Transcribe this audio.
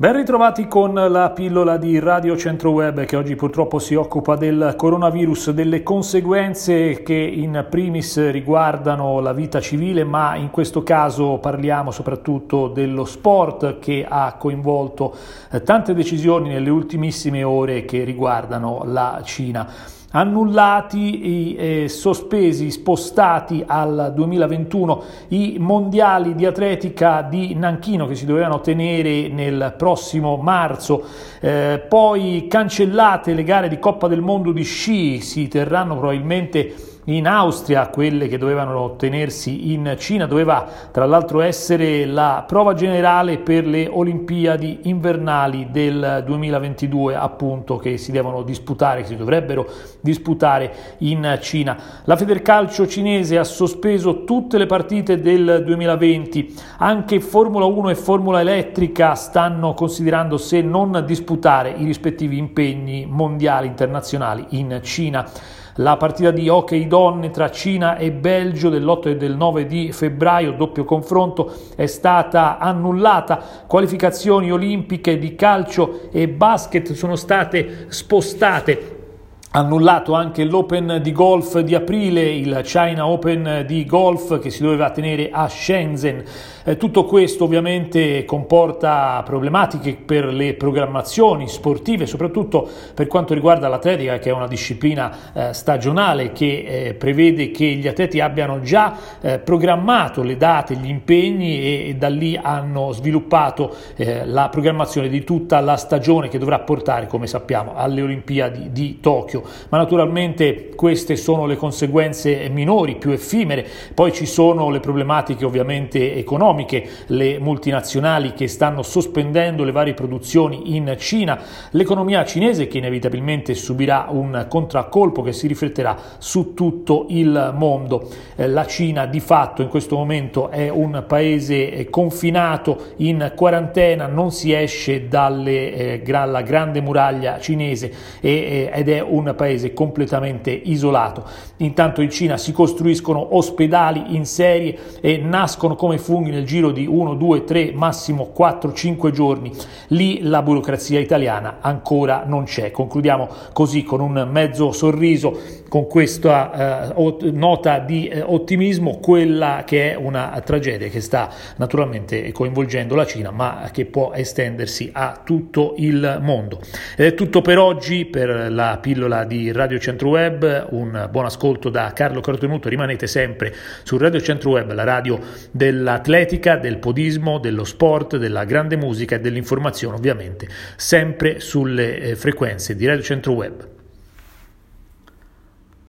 Ben ritrovati con la pillola di Radio Centro Web che oggi purtroppo si occupa del coronavirus, delle conseguenze che in primis riguardano la vita civile, ma in questo caso parliamo soprattutto dello sport che ha coinvolto eh, tante decisioni nelle ultimissime ore che riguardano la Cina annullati e eh, sospesi, spostati al 2021 i mondiali di atletica di Nanchino che si dovevano tenere nel prossimo marzo, eh, poi cancellate le gare di Coppa del Mondo di sci, si terranno probabilmente in Austria, quelle che dovevano tenersi in Cina, doveva tra l'altro essere la prova generale per le Olimpiadi invernali del 2022, appunto, che si devono disputare, che si dovrebbero disputare in Cina. La Federcalcio cinese ha sospeso tutte le partite del 2020, anche Formula 1 e Formula Elettrica stanno considerando se non disputare i rispettivi impegni mondiali internazionali in Cina. La partita di hockey donne tra Cina e Belgio dell'8 e del 9 di febbraio, doppio confronto, è stata annullata. Qualificazioni olimpiche di calcio e basket sono state spostate annullato anche l'Open di golf di aprile, il China Open di golf che si doveva tenere a Shenzhen. Eh, tutto questo ovviamente comporta problematiche per le programmazioni sportive, soprattutto per quanto riguarda l'atletica, che è una disciplina eh, stagionale che eh, prevede che gli atleti abbiano già eh, programmato le date, gli impegni e, e da lì hanno sviluppato eh, la programmazione di tutta la stagione che dovrà portare, come sappiamo, alle Olimpiadi di Tokyo ma naturalmente queste sono le conseguenze minori, più effimere, poi ci sono le problematiche ovviamente economiche, le multinazionali che stanno sospendendo le varie produzioni in Cina, l'economia cinese che inevitabilmente subirà un contraccolpo che si rifletterà su tutto il mondo. Eh, la Cina di fatto in questo momento è un paese eh, confinato in quarantena, non si esce dalle, eh, dalla grande muraglia cinese e, ed è un paese completamente isolato. Intanto in Cina si costruiscono ospedali in serie e nascono come funghi nel giro di 1, 2, 3, massimo 4, 5 giorni. Lì la burocrazia italiana ancora non c'è. Concludiamo così con un mezzo sorriso, con questa eh, nota di eh, ottimismo, quella che è una tragedia che sta naturalmente coinvolgendo la Cina, ma che può estendersi a tutto il mondo. È tutto per oggi, per la pillola di Radio Centro Web, un buon ascolto da Carlo Cortenuto, rimanete sempre su Radio Centro Web, la radio dell'atletica, del podismo, dello sport, della grande musica e dell'informazione ovviamente, sempre sulle eh, frequenze di Radio Centro Web.